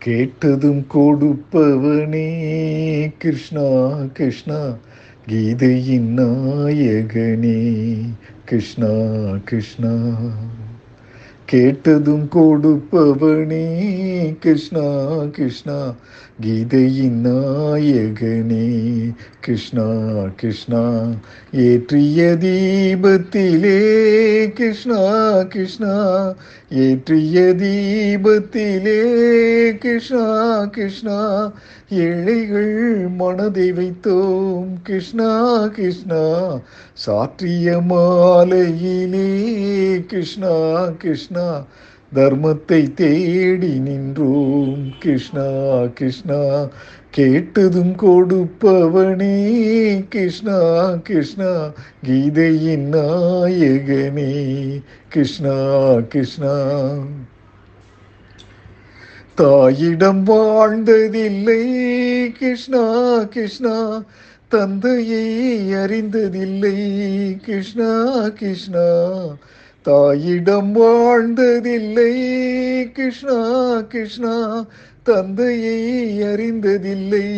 கேட்டதும் கொடுப்பவனே. கிருஷ்ணா கிருஷ்ணா கீதையின் நாயகனே. கிருஷ்ணா கிருஷ்ணா. கேட்டதும் கொடுப்பவனே. கிருஷ்ணா கிருஷ்ணா கீதையின் நாயகனே. கிருஷ்ணா கிருஷ்ணா ஏற்றிய தீபத்திலே. கிருஷ்ணா கிருஷ்ணா ஏற்றிய தீபத்திலே. கிருஷ்ணா கிருஷ்ணா ஏழைகள் மனதை வைத்தோம். கிருஷ்ணா கிருஷ்ணா சாற்றிய மாலையிலே. கிருஷ்ணா கிருஷ்ணா தர்மத்தை தேடி நின்றோம் கிருஷ்ணா கிருஷ்ணா கேட்டதும் கொடுப்பவனே கிருஷ்ணா கிருஷ்ணா கீதையின் நாயகனே கிருஷ்ணா கிருஷ்ணா தாயிடம் வாழ்ந்ததில்லை கிருஷ்ணா கிருஷ்ணா தந்தையை அறிந்ததில்லை கிருஷ்ணா கிருஷ்ணா தாயிடம் வாழ்ந்ததில்லை. கிருஷ்ணா கிருஷ்ணா தந்தையை அறிந்ததில்லை.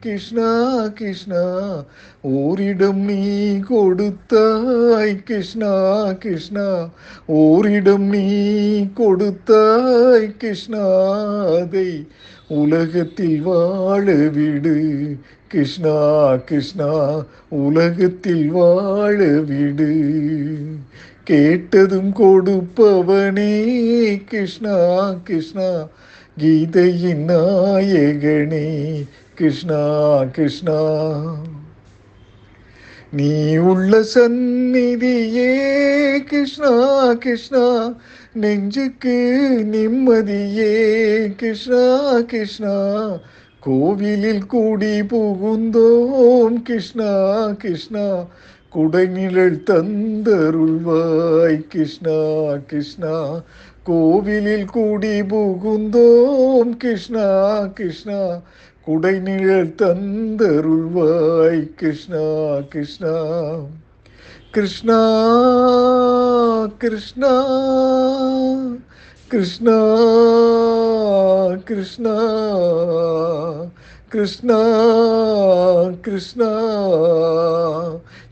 கிருஷ்ணா கிருஷ்ணா ஓரிடம் நீ கொடுத்தாய். கிருஷ்ணா கிருஷ்ணா ஓரிடம் நீ கொடுத்தாய். கிருஷ்ணா அதை உலகத்தில் வாழ விடு. கிருஷ்ணா கிருஷ்ணா உலகத்தில் வாழ விடு. கேட்டதும் கொடுப்பவனே. கிருஷ்ணா கிருஷ்ணா கீதையின் நாயகனே. கிருஷ்ணா கிருஷ்ணா. நீ உள்ள சந்நிதியே. கிருஷ்ணா கிருஷ்ணா நெஞ்சுக்கு நிம்மதியே. கிருஷ்ணா கிருஷ்ணா கோவிலில் கூடி புகுந்தோம். கிருஷ்ணா கிருஷ்ணா കുടങ്ങിലൽ തന്തരുൾവായ് കൃഷ്ണ കൃഷ്ണ. കോവിലിൽ കൂടി പുകുന്തോം കൃഷ്ണ കൃഷ്ണ. കുടനിഴൽ തന്തരുൾവായ് കൃഷ്ണ കൃഷ്ണ. കൃഷ്ണ കൃഷ്ണ. கிருஷ்ணா கிருஷ்ணா கிருஷ்ணா கிருஷ்ணா.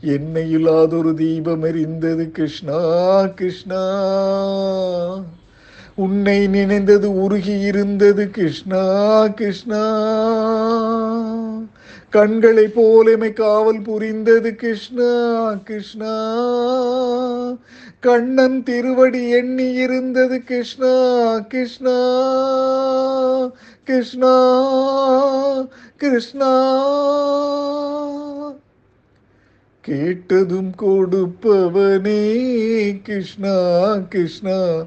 என்னை இல்லாதொரு தீபம் எரிந்தது கிருஷ்ணா கிருஷ்ணா. உன்னை நினைந்தது உருகி இருந்தது கிருஷ்ணா கிருஷ்ணா. கண்களை போலமை காவல் புரிந்தது கிருஷ்ணா கிருஷ்ணா. கண்ணன் திருவடி எண்ணி இருந்தது கிருஷ்ணா கிருஷ்ணா கிருஷ்ணா கிருஷ்ணா. கேட்டதும் கொடுப்பவனே கிருஷ்ணா கிருஷ்ணா.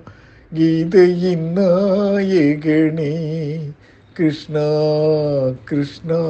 கீதையின் நாயகனே கிருஷ்ணா கிருஷ்ணா.